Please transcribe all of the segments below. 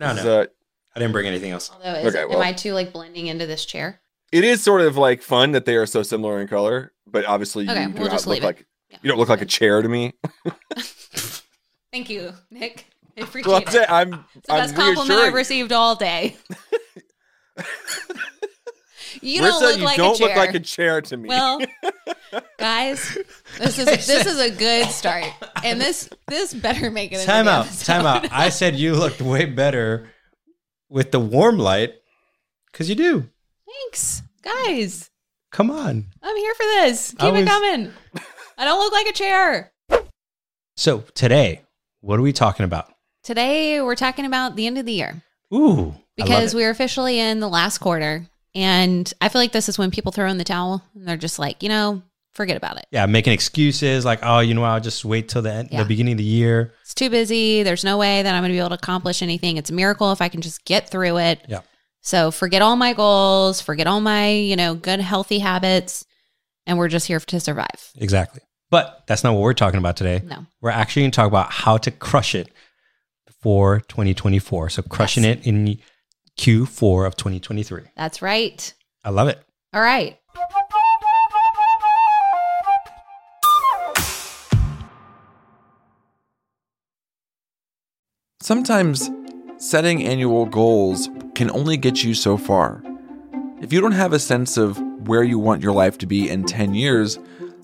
No, This no. uh, I didn't bring anything else. Although, is, Okay, well. am I too like blending into this chair? it is sort of like fun that they are so similar in color, but obviously you Okay, do we'll not just look leave it. like Yeah. you don't look like a chair to me. Thank you, Nick. I appreciate Well, it. I'm, It's the I'm best compliment. I've received all day. you Marissa, don't look you like don't a chair. look like a chair to me. Well, guys, this is this is a good start, and this this better make it. into Time out. episode. Time out. I said you looked way better with the warm light because you do. Thanks, guys. Come on. I'm here for this. Keep I it coming. I don't look like a chair. So today, what are we talking about? Today we're talking about the end of the year Ooh, because we're officially in the last quarter, and I feel like this is when people throw in the towel and they're just like, you know, forget about it. yeah, making excuses like, oh, you know, I'll just wait till the end, Yeah. the beginning of the year. It's too busy. There's no way that I'm going to be able to accomplish anything. It's a miracle if I can just get through it. Yeah. So forget all my goals, forget all my, you know, good healthy habits, and we're just here to survive. Exactly. But that's not what we're talking about today. No. We're actually going to talk about how to crush it for 2024. So crushing Yes. it in Q4 of 2023. That's right. I love it. All right. Sometimes setting annual goals can only get you so far. If you don't have a sense of where you want your life to be in 10 years,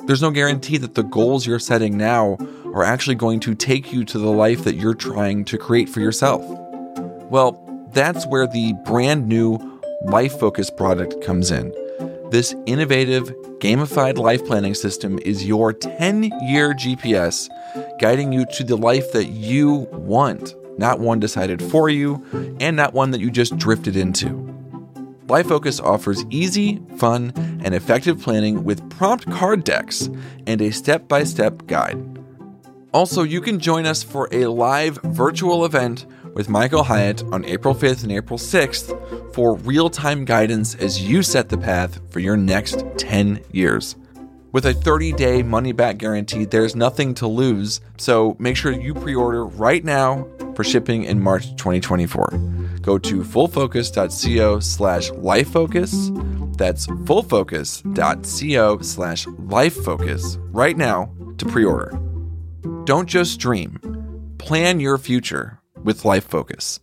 there's no guarantee that the goals you're setting now are actually going to take you to the life that you're trying to create for yourself. Well, that's where the brand new Life Focus product comes in. This innovative, gamified life planning system is your 10 year GPS guiding you to the life that you want, not one decided for you, and not one that you just drifted into. Life Focus offers easy, fun, and effective planning with prompt card decks and a step by step guide. Also, you can join us for a live virtual event with Michael mm-hmm. Hyatt on April 5th and April 6th for real time guidance as you set the path for your next 10 years. With a 30 day money back guarantee, there's nothing to lose, so make sure you pre order right now for shipping in March 2024. Go to fullfocus.co slash lifefocus. That's fullfocus.co slash lifefocus right now to pre order. Don't just dream, plan your future with Life Focus.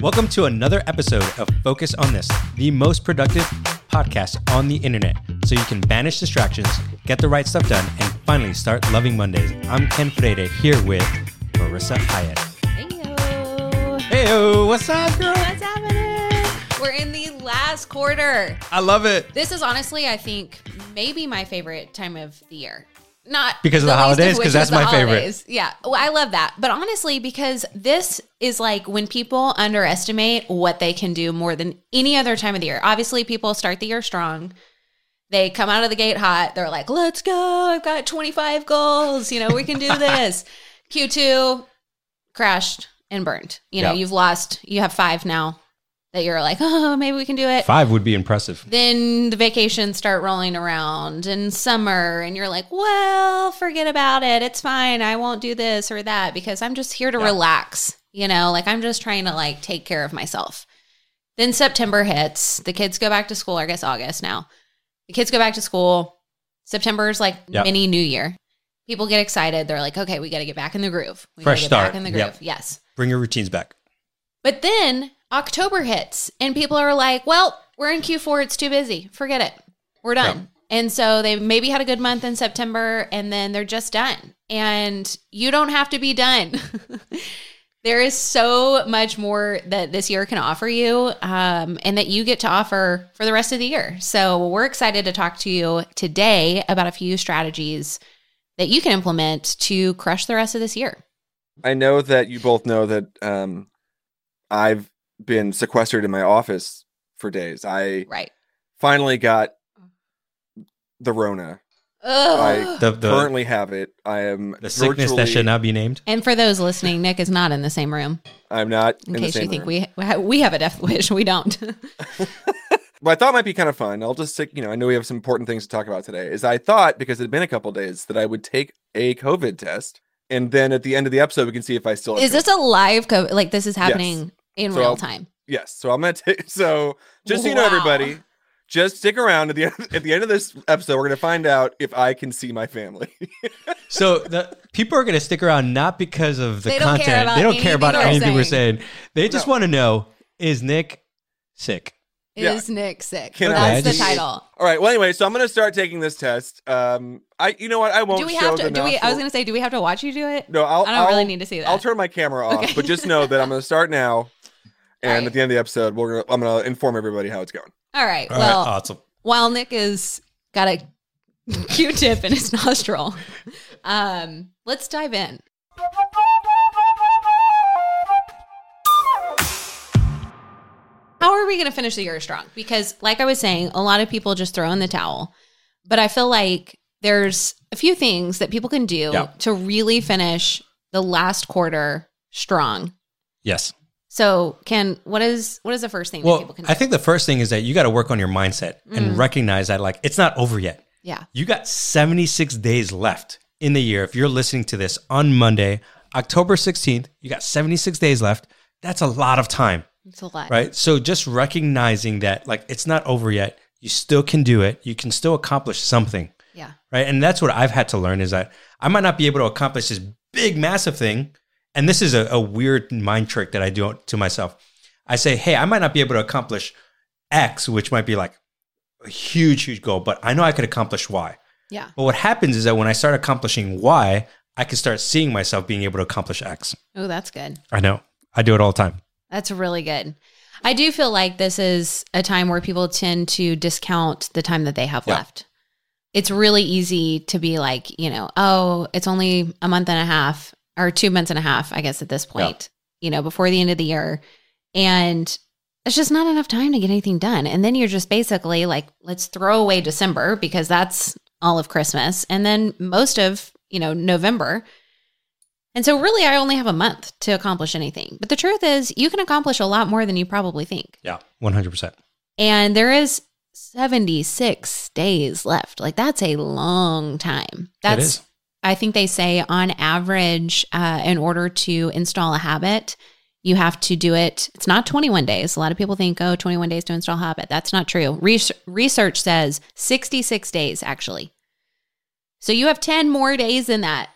Welcome to another episode of Focus on This, the most productive podcast on the internet. So you can banish distractions, get the right stuff done, and finally start loving Mondays. I'm Ken Freire here with Marissa Hyatt. Heyo. Hey, what's up, girl? What's happening? We're in the last quarter. I love it. This is honestly, I think, maybe my favorite time of the year. Not Because of the least holidays? because that's the my favorite. Yeah, well, I love that. But honestly, because this is like when people underestimate what they can do more than any other time of the year. Obviously, people start the year strong. They come out of the gate hot. They're like, "Let's go! I've got 25 goals. You know, we can do this." Q2 crashed and burned. You know, Yeah. you've lost. You have five now that you're like, "Oh, maybe we can do it." Five would be impressive. then the vacations start rolling around and summer and you're like well forget about it it's fine i won't do this or that because i'm just here to relax you know like i'm just trying to like take care of myself then september hits the kids go back to school i guess august now the kids go back to school september is like Yep. mini new year people get excited they're like okay we got to get back in the groove we Fresh get start. back in the groove Yep. yes Bring your routines back. but then October hits and people are like, well, we're in Q4. It's too busy. Forget it. We're done. And so they maybe had a good month in September and then they're just done. And you don't have to be done. there is so much more that this year can offer you um, and that you get to offer for the rest of the year. So we're excited to talk to you today about a few strategies that you can implement to crush the rest of this year. I know that you both know that um, I've been sequestered in my office for days. I Right. finally got the Rona. Ugh. The, the, Currently have it. I am the sickness that should not be named. And for those listening, Nick is not in the same room. I'm not In, in, the case same you think room. we we have a death wish, we don't. what I thought might be kind of fun. I'll just take, you know, I know we have some important things to talk about today. Is I thought because it had been a couple days that I would take a COVID test, and then at the end of the episode we can see if I still have Is this a live COVID? Like this is happening in So real I'll- time. yes. So I'm gonna take. So just so you know, everybody, just stick around at the end. At the end of this episode, we're gonna find out if I can see my family. So the people are going to stick around not because of the They don't care content. about They don't care about anything we're saying. saying. They just No. want to know: Is Nick sick? Yeah. Is Nick sick? Can I That's the title. All right. Well, anyway, so I'm gonna start taking this test. Um, I, you know what? I won't. Do we show have to? Do we? I was gonna say, do we have to watch you do it? No, I'll. I don't really I'll- need to see that. I'll turn my camera off, Okay. but just know that I'm going to start now, and Right. at the end of the episode, we're gonna I'm going to inform everybody how it's going. All right. All well, right, awesome. while Nick is got a Q-tip in his nostril, um, let's dive in. How are we going to finish the year strong? Because, like I was saying, a lot of people just throw in the towel, but I feel like there's a few things that people can do Yeah. to really finish the last quarter strong. Yes. So, Ken, what is what is the first thing that Well, people can do? I think the first thing is that you got to work on your mindset Mm. and recognize that like it's not over yet. yeah, You got 76 days left in the year. If you're listening to this on Monday, October 16th, you got 76 days left. That's a lot of time, it's a lot. right? So just recognizing that like it's not over yet. You still can do it. You can still accomplish something, Yeah. right? And that's what I've had to learn is that I might not be able to accomplish this big, massive thing. And this is a, a weird mind trick that I do to myself. I say, hey, I might not be able to accomplish X, which might be like a huge, huge goal, but I know I could accomplish Y. Yeah. But what happens is that when I start accomplishing Y, I can start seeing myself being able to accomplish X. Oh, that's good. I know. I do it all the time. That's really good. I do feel like this is a time where people tend to discount the time that they have Yeah. left. It's really easy to be like, you know, oh, it's only a month and a half or two months and a half, I guess, at this point, you know, before the end of the year. And it's just not enough time to get anything done. And then you're just basically like, let's throw away December because that's all of Christmas. And then most of, you know, November. And so, really, I only have a month to accomplish anything. But the truth is, you can accomplish a lot more than you probably think. Yeah, 100%. And there is 76 days left. Like, that's a long time. That's. I think they say on average, uh, in order to install a habit, you have to do it. It's not 21 days. A lot of people think, oh, 21 days to install a habit. That's not true. Res- research says 66 days, actually. So you have 10 more days than that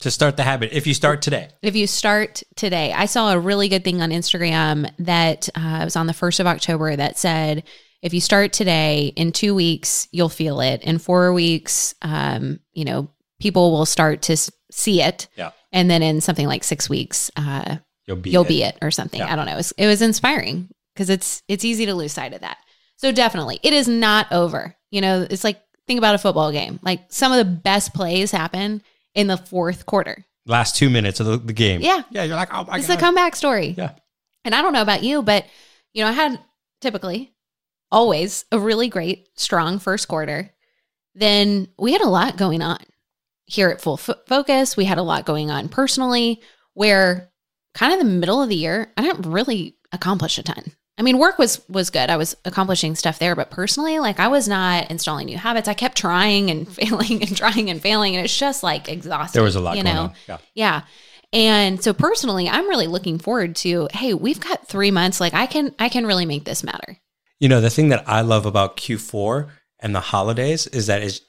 To start the habit, if you start today. if you start today, I saw a really good thing on Instagram that uh, was on the 1st of October that said, if you start today, in two weeks, you'll feel it. In four weeks, um, you know, people will start to see it. Yeah. And then in something like six weeks, uh, You'll be you'll it. be it or something. Yeah. I don't know. It was, it was inspiring because it's it's easy to lose sight of that. So definitely, it is not over. You know, it's like think about a football game. Like some of the best plays happen in the fourth quarter. Last two minutes of the, the game. Yeah. Yeah, you're like, oh my it's God. the comeback story. Yeah. And I don't know about you, but you know, I had typically always a really great, strong first quarter. Then we had a lot going on here at Full Fo- Focus. We had a lot going on personally, where kind of the middle of the year, I didn't really accomplish a ton. I mean, work was was good. I was accomplishing stuff there, but personally, like I was not installing new habits. I kept trying and failing and trying and failing, and it's just like exhausting. There was a lot you going know? on. Yeah. Yeah. And so personally, I'm really looking forward to, hey, we've got 3 months like I can I can really make this matter. You know, the thing that I love about Q4 and the holidays is that it's,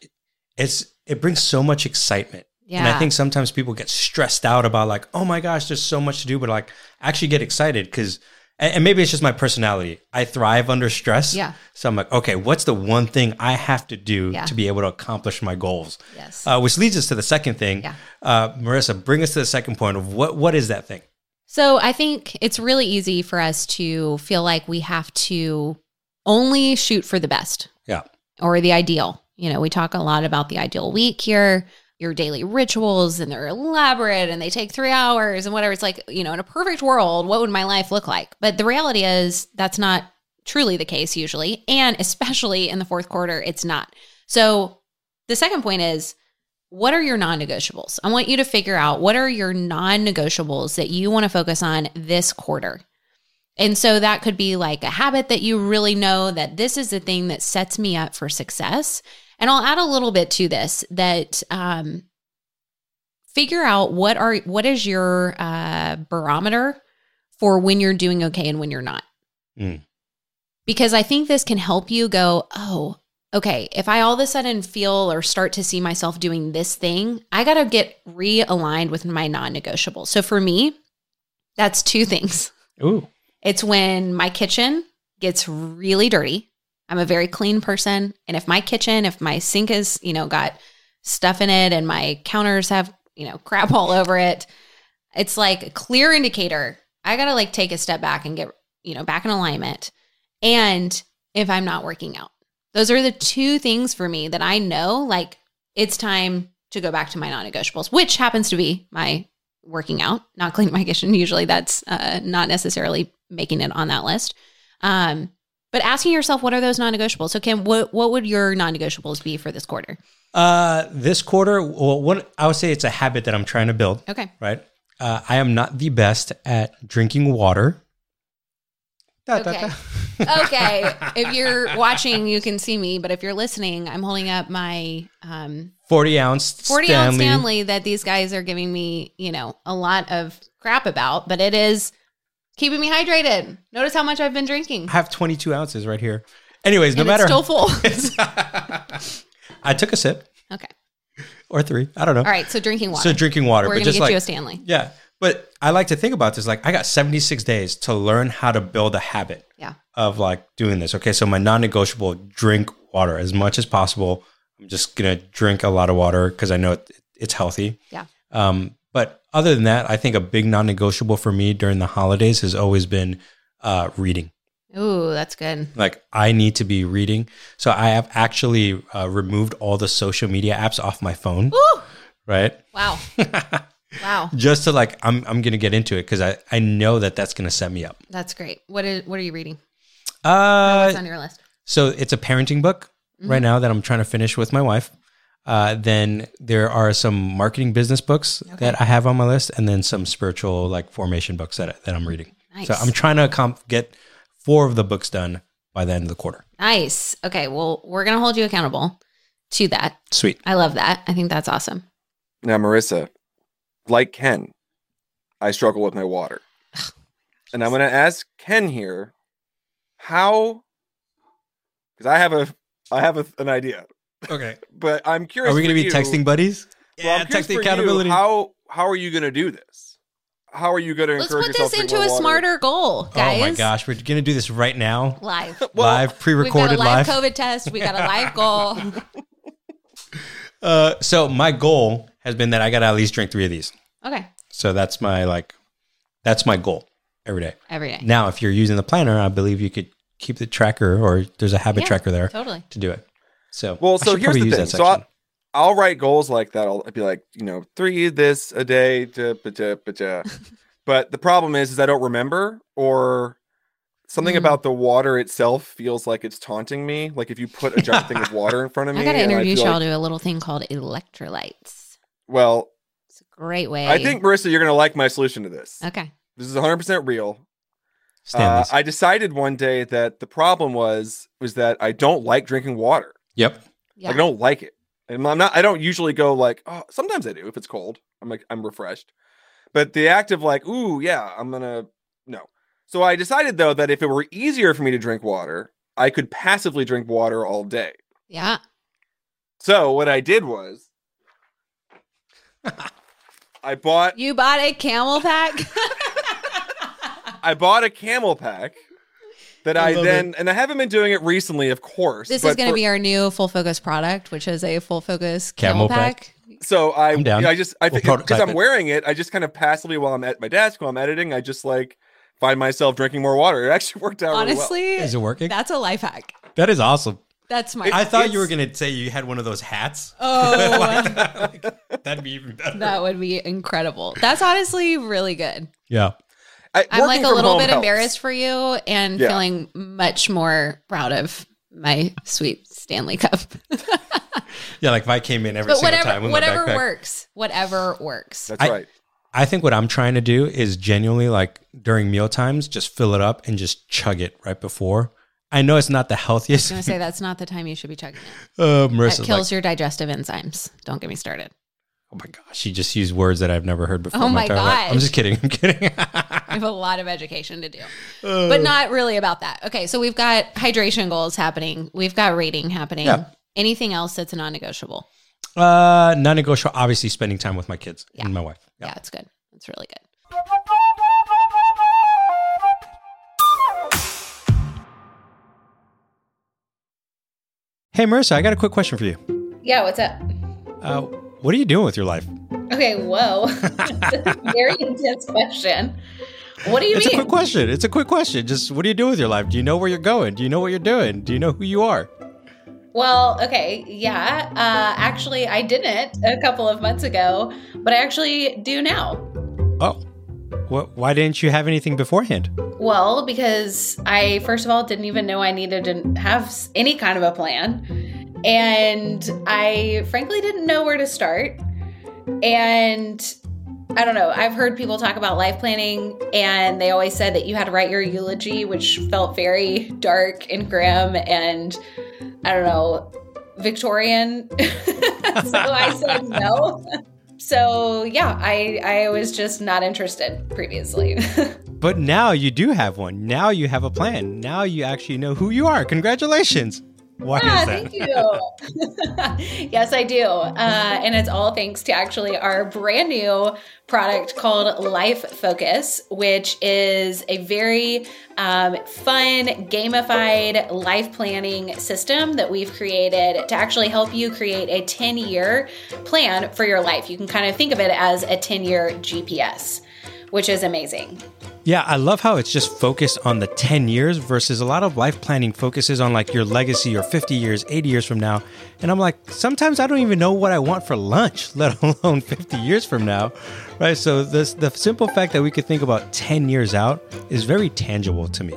it's it brings so much excitement. Yeah. And I think sometimes people get stressed out about like, oh my gosh, there's so much to do, but like actually get excited because, and and maybe it's just my personality. I thrive under stress. Yeah. So I'm like, okay, what's the one thing I have to do Yeah. to be able to accomplish my goals? Yes. Uh, which leads us to the second thing. Yeah. Uh, Marissa, bring us to the second point of what what is that thing? So I think it's really easy for us to feel like we have to only shoot for the best Yeah. or the ideal. You know, we talk a lot about the ideal week here, your daily rituals, and they're elaborate and they take three hours and whatever. It's like, you know, in a perfect world, what would my life look like? But the reality is that's not truly the case usually. And especially in the fourth quarter, it's not. So the second point is what are your non negotiables? I want you to figure out what are your non negotiables that you want to focus on this quarter. And so that could be like a habit that you really know that this is the thing that sets me up for success. And I'll add a little bit to this that um, figure out what are what is your uh, barometer for when you're doing okay and when you're not. Mm. Because I think this can help you go, oh, okay, if I all of a sudden feel or start to see myself doing this thing, I got to get realigned with my non negotiables. So for me, that's two things. Ooh. It's when my kitchen gets really dirty. I'm a very clean person. And if my kitchen, if my sink is, you know, got stuff in it and my counters have, you know, crap all over it, it's like a clear indicator. I got to like take a step back and get, you know, back in alignment. And if I'm not working out, those are the two things for me that I know like it's time to go back to my non negotiables, which happens to be my working out, not cleaning my kitchen. Usually that's uh, not necessarily making it on that list. Um, but asking yourself, what are those non negotiables? So, Ken, what, what would your non negotiables be for this quarter? Uh, this quarter, well, one I would say it's a habit that I'm trying to build. Okay. Right. Uh, I am not the best at drinking water. Da, da, Okay. da. Okay. if you're watching, you can see me, but if you're listening, I'm holding up my um, 40 ounce 40 ounce Stanley that these guys are giving me, you know, a lot of crap about, but it is keeping me hydrated. Notice how much I've been drinking. I have 22 ounces right here. Anyways, no and matter. it's still full. I took a sip okay. or three. I don't know. All right. So drinking water. So drinking water, We're but to just get like you a Stanley. yeah. But I like to think about this like I got 76 days to learn how to build a habit Yeah. of like doing this. Okay, so my non-negotiable drink water as much as possible. I'm just gonna drink a lot of water because I know it, it's healthy. Yeah. Um, but other than that, I think a big non-negotiable for me during the holidays has always been uh, reading. Ooh, that's good. Like I need to be reading, so I have actually uh, removed all the social media apps off my phone. Ooh. Right. Wow. wow. just to like I'm I'm gonna get into it because I I know that that's gonna set me up. That's great. What is what are you reading? Uh, What's on your list? so it's a parenting book Mm-hmm. right now that I'm trying to finish with my wife. Uh, then there are some marketing business books that I have on my list, and then some spiritual like formation books that that I'm reading. Nice. So I'm trying to comp- get four of the books done by the end of the quarter. Nice. Okay. Well, we're going to hold you accountable to that. Sweet. I love that. I think that's awesome. Now, Marissa, like Ken, I struggle with my water. and I'm going to ask Ken here how, because I have a, I have a, an idea, Okay. but I'm curious. Are we gonna be you- texting buddies? Well, I'm curious for you, how how are you going to do this? How are you going to Let's encourage put this into a water? smarter goal, guys. Oh my gosh, we're gonna do this right now, Live. Well, live, We've got a pre-recorded live, live. COVID test. We got a live goal. Uh, so my goal has been that I gotta at least drink three of these. Okay. So that's my like, that's my goal every day. Every day. Now, if you're using the planner, I believe you could keep the tracker, or there's a habit Yeah, tracker there Totally. to do it. So Well, so here's the thing. So I- section. I'll write goals like that. I'll be like, you know, three this a day. Da, ba, da, ba, da. but the problem is, is I don't remember, or something Mm. about the water itself feels like it's taunting me. Like if you put a giant thing of water in front of me, I got to and introduce feel y'all like- to a little thing called electrolytes. well, It's a great way. I think Marissa, you're gonna like my solution to this. Okay. This is 100 percent real. Uh, I decided one day that the problem was was that I don't like drinking water. Yep. Yeah. Like, I don't like it. And I'm not I don't usually go like, oh, sometimes I do if it's cold. I'm like I'm refreshed. But the act of like, ooh, yeah, I'm gonna no. So I decided though that if it were easier for me to drink water, I could passively drink water all day. yeah. So what I did was I bought You bought a CamelBak? I bought a CamelBak that I I, love then and I haven't been doing it recently, of course. this but is going to be our new full focus product, which is a full focus Camel camel, pack. pack. So I, I'm down. I just, I We'll think because I'm it. wearing it, I just kind of passively while I'm at my desk while I'm editing, I just like find myself drinking more water. It actually worked out. really well. Honestly, Is it working? that's a life hack. That is awesome. That's smart. I thought you were gonna say you had one of those hats. oh, Like, that'd be even better. that would be incredible. That's honestly really good. yeah. I, I'm like a little bit helps. embarrassed for you and Yeah. feeling much more proud of my sweet Stanley Cup. Yeah, like if I came in every but single whatever, time with whatever my backpack. works, whatever works. That's I- right. I think what I'm trying to do is genuinely like during meal times, just fill it up and just chug it right before. I know it's not the healthiest. I was healthiest. gonna say that's not the time you should be chugging it. Uh, That kills like, your digestive enzymes. Don't get me started. oh my gosh, she just used words that I've never heard before. Oh in my entire life. I'm just kidding. I'm kidding. I have a lot of education to do, but not really about that. Okay, so we've got hydration goals happening. We've got rating happening. Yeah. Anything else that's a non-negotiable? uh, non-negotiable. Obviously, spending time with my kids Yeah. and my wife. Yeah, Yeah. it's good. It's really good. Hey, Marissa, I got a quick question for you. Yeah, what's up? Uh, what are you doing with your life? Okay, whoa. Very intense question. What do you It's a quick question. It's a quick question. Just what do you do with your life? Do you know where you're going? Do you know what you're doing? Do you know who you are? Well, okay, yeah. Uh, actually, I didn't a couple of months ago, but I actually do now. Oh, what? Why didn't you have anything beforehand? Well, because I, first of all, didn't even know I needed to have any kind of a plan. And I frankly didn't know where to start. And I don't know, I've heard people talk about life planning, and they always said that you had to write your eulogy, which felt very dark and grim and I don't know, Victorian. so I said no. So yeah, I I was just not interested previously. But now you do have one. Now you have a plan. Now you actually know who you are. Congratulations. Why Ah, thank you. yes, I do. Uh, and it's all thanks to actually our brand new product called Life Focus, which is a very um, fun, gamified life planning system that we've created to actually help you create a 10 year plan for your life. You can kind of think of it as a 10 year GPS, which is amazing. Yeah, I love how it's just focused on the 10 years versus a lot of life planning focuses on like your legacy or 50 years, 80 years from now. And I'm like, sometimes I don't even know what I want for lunch, let alone 50 years from now. Right? So this the simple fact that we could think about 10 years out is very tangible to me.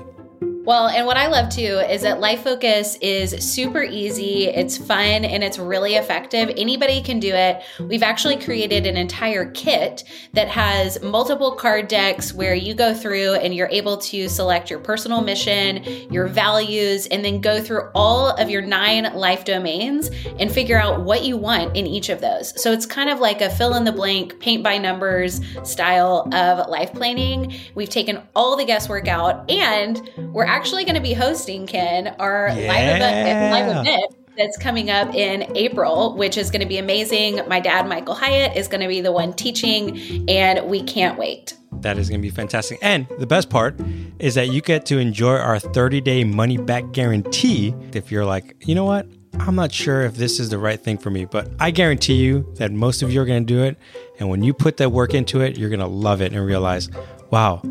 Well, and what I love too is that Life Focus is super easy, it's fun, and it's really effective. Anybody can do it. We've actually created an entire kit that has multiple card decks where you go through and you're able to select your personal mission, your values, and then go through all of your nine life domains and figure out what you want in each of those. So it's kind of like a fill in the blank, paint by numbers style of life planning. We've taken all the guesswork out and we're actually going to be hosting Ken our live event live event that's coming up in April, which is going to be amazing. My dad, Michael Hyatt, is going to be the one teaching, and we can't wait. That is going to be fantastic. And the best part is that you get to enjoy our 30 day money back guarantee. If you're like, you know what? I'm not sure if this is the right thing for me, but I guarantee you that most of you are going to do it. And when you put that work into it, you're going to love it and realize, wow,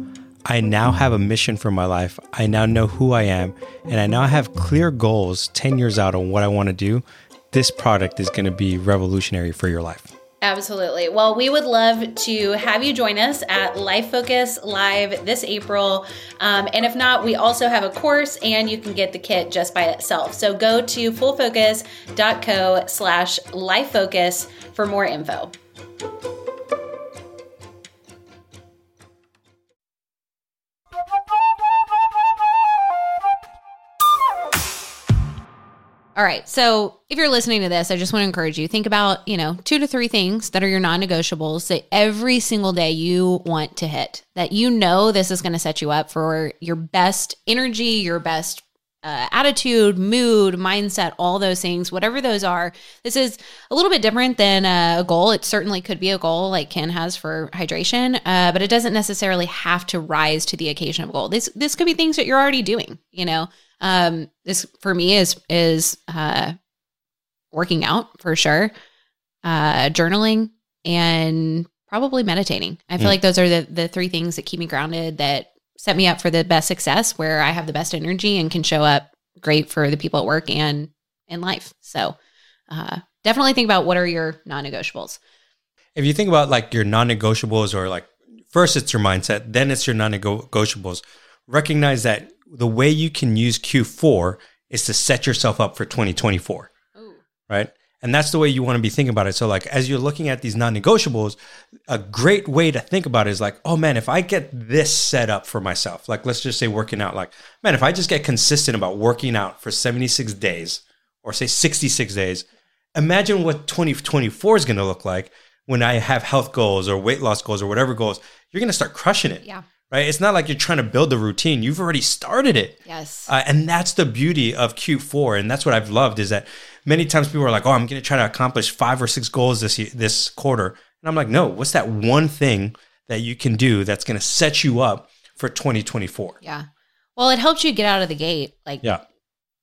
I now have a mission for my life. I now know who I am, and I now have clear goals 10 years out on what I want to do. This product is going to be revolutionary for your life. Absolutely. Well, we would love to have you join us at Life Focus Live this April. Um, and if not, we also have a course and you can get the kit just by itself. So go to fullfocus.co slash life focus for more info. All right. So if you're listening to this, I just want to encourage you think about, you know, two to three things that are your non negotiables that every single day you want to hit, that you know this is going to set you up for your best energy, your best uh, attitude, mood, mindset, all those things, whatever those are. This is a little bit different than uh, a goal. It certainly could be a goal like Ken has for hydration, uh, but it doesn't necessarily have to rise to the occasion of a goal. This this could be things that you're already doing. You know, um, this for me is is uh, working out for sure, uh, journaling, and probably meditating. I feel Mm. like those are the the three things that keep me grounded that set me up for the best success where I have the best energy and can show up great for the people at work and in life. So uh, definitely think about what are your non-negotiables. if you think about like your non-negotiables or like first it's your mindset then it's your non-negotiables recognize that the way you can use q4 is to set yourself up for 2024 right And that's the way you want to be thinking about it. So, like, as you're looking at these non negotiables, a great way to think about it is like, oh man, if I get this set up for myself, like, let's just say working out, like, man, if I just get consistent about working out for 76 days or say 66 days, imagine what 2024 is going to look like when I have health goals or weight loss goals or whatever goals. You're going to start crushing it. Yeah. Right. It's not like you're trying to build the routine. You've already started it. Yes. Uh, and that's the beauty of Q4, and that's what I've loved is that many times people are like, "Oh, I'm going to try to accomplish five or six goals this year, this quarter," and I'm like, "No, what's that one thing that you can do that's going to set you up for 2024?" yeah. Well, it helps you get out of the gate like Yeah,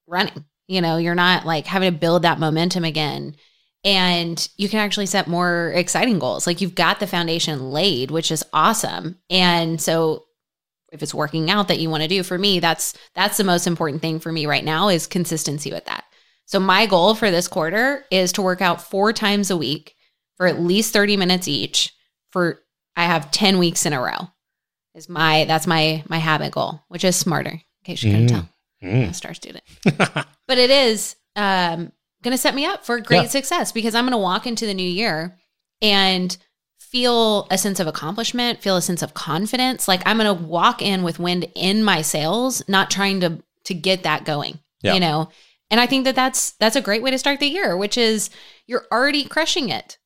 running. You know, you're not like having to build that momentum again. And you can actually set more exciting goals. Like you've got the foundation laid, which is awesome. And so if it's working out that you want to do for me, that's that's the most important thing for me right now is consistency with that. So my goal for this quarter is to work out 4 times a week for at least 30 minutes each for I have 10 weeks in a row. Is my that's my my habit goal, which is smarter, in case you couldn't Mm. tell. I'm Mm. a star student but it is um, going to set me up for great Yeah. success because I'm going to walk into the new year and feel a sense of accomplishment, feel a sense of confidence. Like I'm going to walk in with wind in my sails, not trying to to get that going. Yeah. You know, and I think that that's that's a great way to start the year, which is you're already crushing it,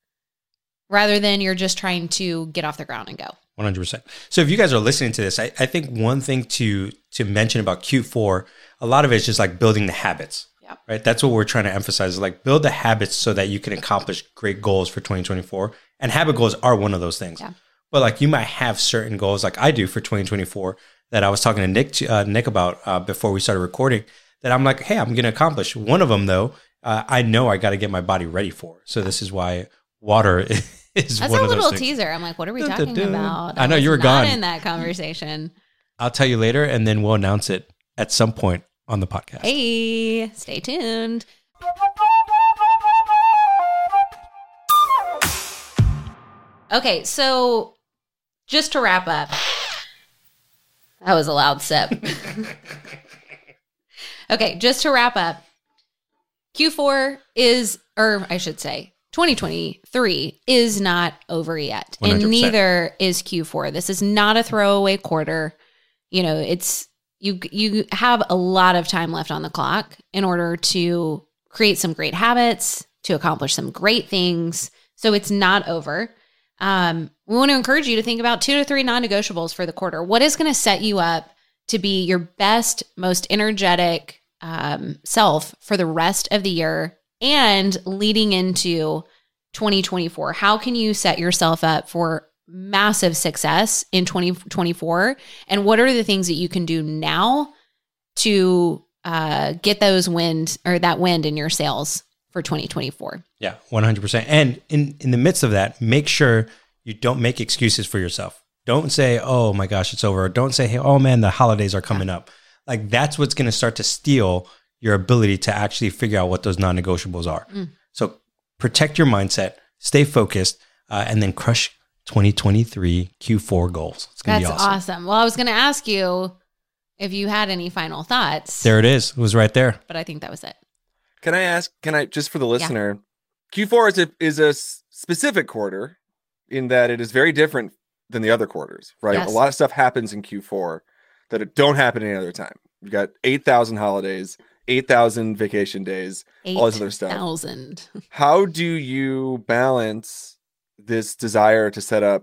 rather than you're just trying to get off the ground and go. 100%. So if you guys are listening to this, I, I think one thing to to mention about Q4, a lot of it is just like building the habits. Yep. Right? That's what we're trying to emphasize is like build the habits so that you can accomplish great goals for 2024. And habit goals are one of those things. Yeah. But like you might have certain goals like I do for 2024 that I was talking to Nick to, uh, Nick about uh, before we started recording that I'm like, "Hey, I'm going to accomplish." One of them though, uh, I know I got to get my body ready for. So this is why water is That's one a of little teaser. I'm like, what are we talking about? I know, you were not gone. in that conversation. I'll tell you later, and then we'll announce it at some point on the podcast. Hey, stay tuned. Okay, so just to wrap up, that was a loud sip. okay, just to wrap up, Q4 is, or I should say, 2023 is not over yet, 100%. and neither is Q4. This is not a throwaway quarter. You know, it's you you have a lot of time left on the clock in order to create some great habits, to accomplish some great things. So it's not over. Um, we want to encourage you to think about two to three non-negotiables for the quarter. What is going to set you up to be your best, most energetic um, self for the rest of the year and leading into 2024? How can you set yourself up for massive success in 2024? And what are the things that you can do now to uh, get those wind or that wind in your sails for 2024? Yeah, one hundred percent. And in in the midst of that, make sure you don't make excuses for yourself. Don't say, "Oh my gosh, it's over." Or don't say, "Hey, oh man, the holidays are coming up." Like that's what's going to start to steal your ability to actually figure out what those non-negotiables are. Mm. So protect your mindset, stay focused, uh, and then crush 2023 Q4 goals. It's going to That's be awesome. awesome. Well, I was going to ask you if you had any final thoughts, There it is. It was right there. but I think that was it. Can I ask? Can I just for the listener? Q4 is a is a s- specific quarter in that it is very different than the other quarters, right? Yes. A lot of stuff happens in Q4 that it don't happen any other time. You got eight thousand holidays, eight thousand vacation days. All this other stuff. 8,000. How do you balance this desire to set up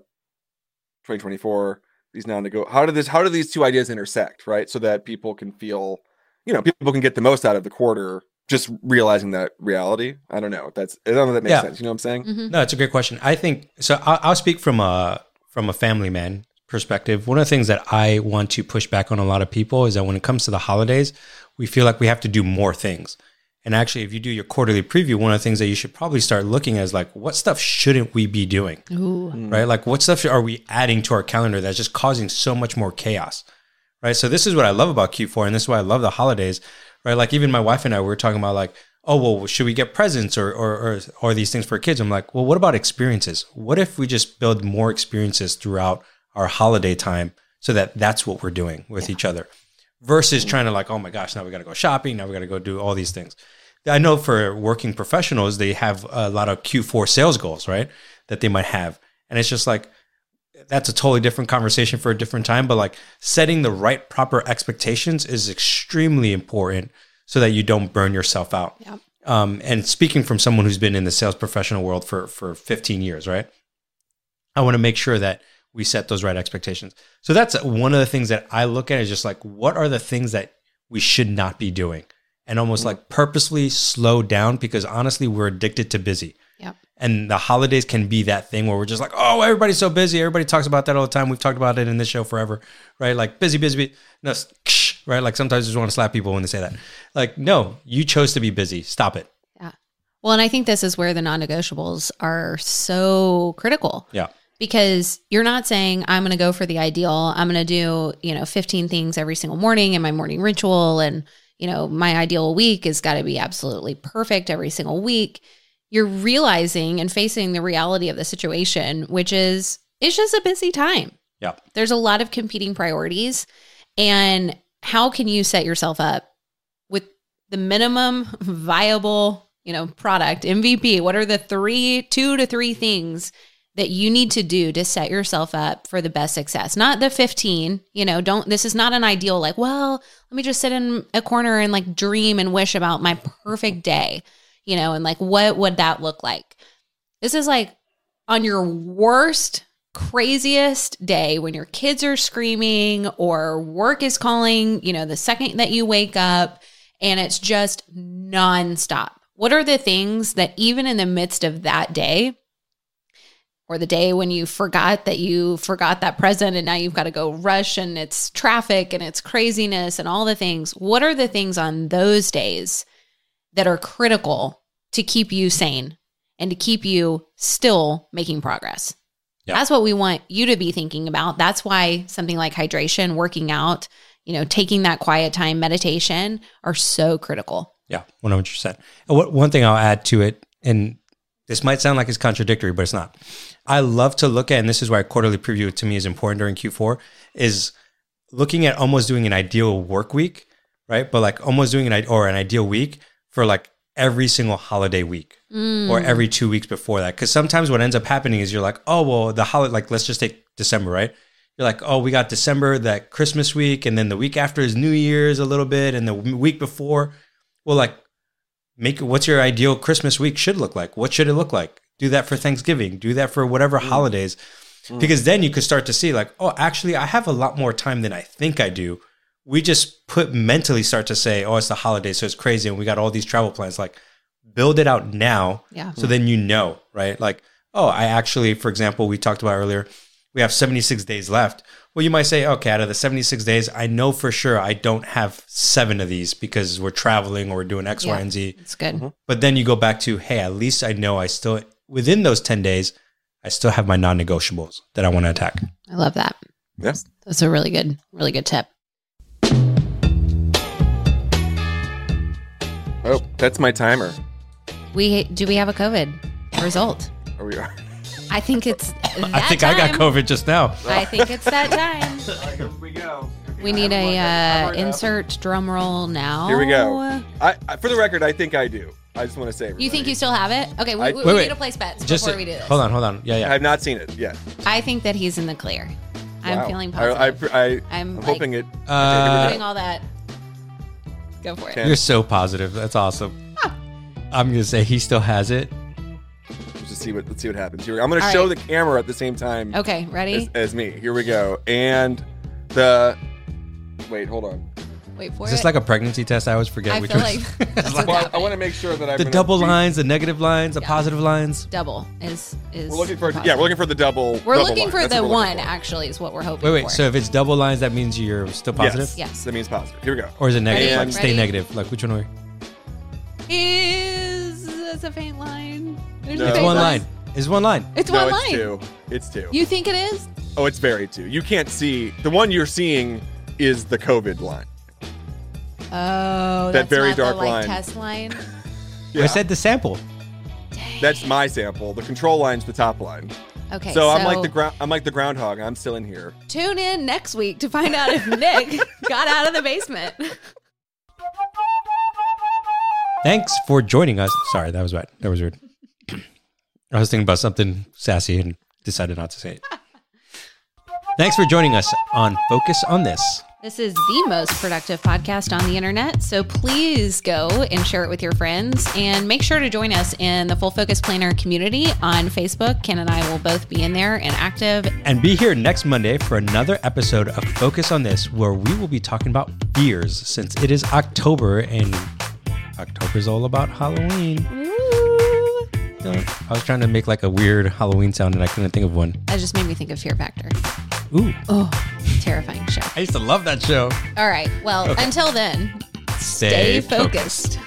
2024? These now to go. How do this? How do these two ideas intersect, right? So that people can feel, you know, people can get the most out of the quarter. Just realizing that reality. I don't know. That's I don't know if that makes Yeah. sense. You know what I'm saying? Mhm. No, it's a great question. I think so. I'll, I'll speak from a from a family man perspective. One of the things that I want to push back on a lot of people is that when it comes to the holidays, we feel like we have to do more things. And actually, if you do your quarterly preview, one of the things that you should probably start looking at is like, what stuff shouldn't we be doing? Ooh. Mm. right? Like, what stuff are we adding to our calendar that's just causing so much more chaos, right? So this is what I love about Q4, and this is why I love the holidays, right? Like even my wife and I we were talking about like, oh well, should we get presents or or or, or these things for kids? I'm like, well, what about experiences? What if we just build more experiences throughout our holiday time so that that's what we're doing with each other, versus trying to like, oh my gosh, now we got to go shopping, now we got to go do all these things. I know for working professionals, they have a lot of Q4 sales goals, right? That they might have. And it's just like, that's a totally different conversation for a different time. But like setting the right proper expectations is extremely important so that you don't burn yourself out. Yeah. Um, and speaking from someone who's been in the sales professional world for for 15 years, right? I want to make sure that we set those right expectations. So that's one of the things that I look at is just like what are the things that we should not be doing, and almost like purposely slow down because honestly, we're addicted to busy. Yep. And the holidays can be that thing where we're just like, oh, everybody's so busy. Everybody talks about that all the time. We've talked about it in this show forever, right? Like busy, busy, busy. No, right? Like sometimes I just want to slap people when they say that. Like, no, you chose to be busy. Stop it. Yeah. Well, and I think this is where the non negotiables are so critical. Yeah. Because you're not saying, I'm going to go for the ideal. I'm going to do, you know, 15 things every single morning in my morning ritual. And, you know, my ideal week has got to be absolutely perfect every single week. You're realizing and facing the reality of the situation, which is it's just a busy time. Yeah. There's a lot of competing priorities. And how can you set yourself up with the minimum viable you know, product, MVP, what are the three, two to three things that you need to do to set yourself up for the best success? Not the 15, you know, don't, this is not an ideal, like, well, let me just sit in a corner and like dream and wish about my perfect day, you know, and like, what would that look like? This is like on your worst, craziest day when your kids are screaming or work is calling, you know, the second that you wake up and it's just nonstop what are the things that even in the midst of that day or the day when you forgot that you forgot that present and now you've got to go rush and it's traffic and it's craziness and all the things, what are the things on those days that are critical to keep you sane and to keep you still making progress? Yeah. That's what we want you to be thinking about. That's why something like hydration, working out, you know, taking that quiet time, meditation are so critical. Yeah, one hundred percent. And what one thing I'll add to it, and this might sound like it's contradictory, but it's not. I love to look at, and this is why quarterly preview to me is important during Q4, is looking at almost doing an ideal work week, right? But like almost doing an or an ideal week for like every single holiday week or mm. every two weeks before that. Because sometimes what ends up happening is you're like, oh well, the holiday, like let's just take December, right? You're like, oh, we got December, that Christmas week, and then the week after is New Year's a little bit, and the week before well, like, make what's your ideal Christmas week should look like? What should it look like? Do that for Thanksgiving. Do that for whatever Mm. holidays, because then you could start to see like, oh, actually, I have a lot more time than I think I do. We just put mentally start to say, oh, it's the holiday, so it's crazy, and we got all these travel plans. Like, build it out now, Yeah. so then you know, right? Like, oh, I actually, for example, we talked about earlier, we have 76 days left. Well, you might say, okay, out of the 76 days, I know for sure I don't have seven of these because we're traveling or we're doing X, Y, Yeah. and Z. It's good. Mm-hmm. But then you go back to, hey, at least I know I still, within those 10 days, I still have my non negotiables that I want to attack. I love that. Yeah. That's a really good, really good tip. Oh, that's my timer. We do we have a COVID result? Are we are? I think it's. I that think I got. COVID just now. I think it's that time. Here we go. We need a uh, insert drum roll now. Here we go. I, I, for the record, I think I do. I just want to say. You think you still have it? Okay, we, I- we, Wait, we wait. need to place bets Just before we do this. hold on, hold on. Yeah, yeah. I've not seen it yet. I think that he's in the clear. I'm feeling positive. I, I, I'm, I'm like- hoping it. Uh, doing all that. Go for it. Okay. You're so positive. That's awesome. I'm gonna say he still has it. Let's see what. Let's see what happens. Here, I'm going to All show right. the camera at the same time Okay, ready? as, as me. Here we go. And the. Wait, hold on. Wait for Is it. this like a pregnancy test? I always forget I which feel one. like that's what's Well, I, I want to make sure that I'm the double lines, the negative lines, the Yeah. positive lines. double is is. We're looking for. positive. Yeah, we're looking for the double. We're double looking line. for That's the what one. for. Actually, is what we're hoping Wait, wait. for. So if it's double lines, that means you're still positive, Yes. Yes. That means positive. Here we go. or is it negative? Ready? Like stay negative. Like which one? Are we? is it's a faint line. There's No. a It's one line. It's one line. It's no, one it's two. It's two. You think it is? oh, it's very two. You can't see the one you're seeing is the COVID line. Oh, That that's very not dark the, like, line. test line. Yeah, I said the sample. Dang. that's my sample. The control line's the top line. Okay, so, I'm like the ground. I'm like the groundhog. I'm still in here. Tune in next week to find out if Nick got out of the basement. Thanks for joining us. Sorry, that was bad. That was weird. I was thinking about something sassy and decided not to say it. Thanks for joining us on Focus on This. This is the most productive podcast on the internet. So please go and share it with your friends and make sure to join us in the Full Focus Planner community on Facebook. Ken and I will both be in there and active. And be here next Monday for another episode of Focus on This, where we will be talking about fears since it is October and October is all about Halloween. Ooh. I was trying to make like a weird Halloween sound and I couldn't think of one. That just made me think of Fear Factor. Ooh, Oh, terrifying show. I used to love that show. All right. Well, until then, stay focused.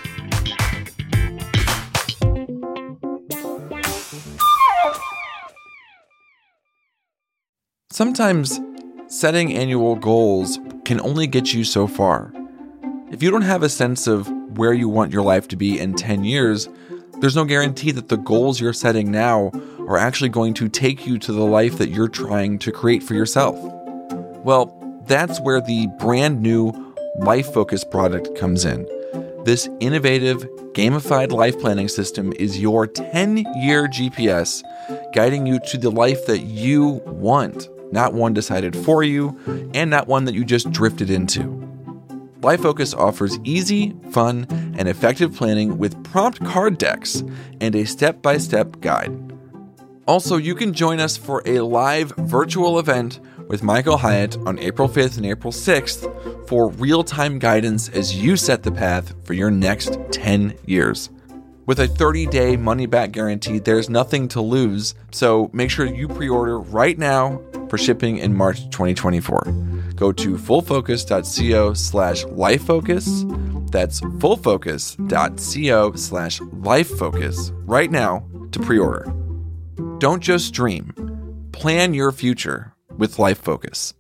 Sometimes setting annual goals can only get you so far. If you don't have a sense of where you want your life to be in 10 years, there's no guarantee that the goals you're setting now are actually going to take you to the life that you're trying to create for yourself. Well, that's where the brand new Life Focus product comes in. This innovative, gamified life planning system is your 10 year GPS guiding you to the life that you want, not one decided for you, and not one that you just drifted into. Life Focus offers easy, fun, and effective planning with prompt card decks and a step by step guide. Also, you can join us for a live virtual event with Michael Hyatt on April 5th and April 6th for real time guidance as you set the path for your next 10 years. With a 30 day money back guarantee, there's nothing to lose, so make sure you pre order right now for shipping in March 2024. Go to fullfocus.co slash lifefocus. That's fullfocus.co slash lifefocus right now to pre order. Don't just dream, plan your future with Life Focus.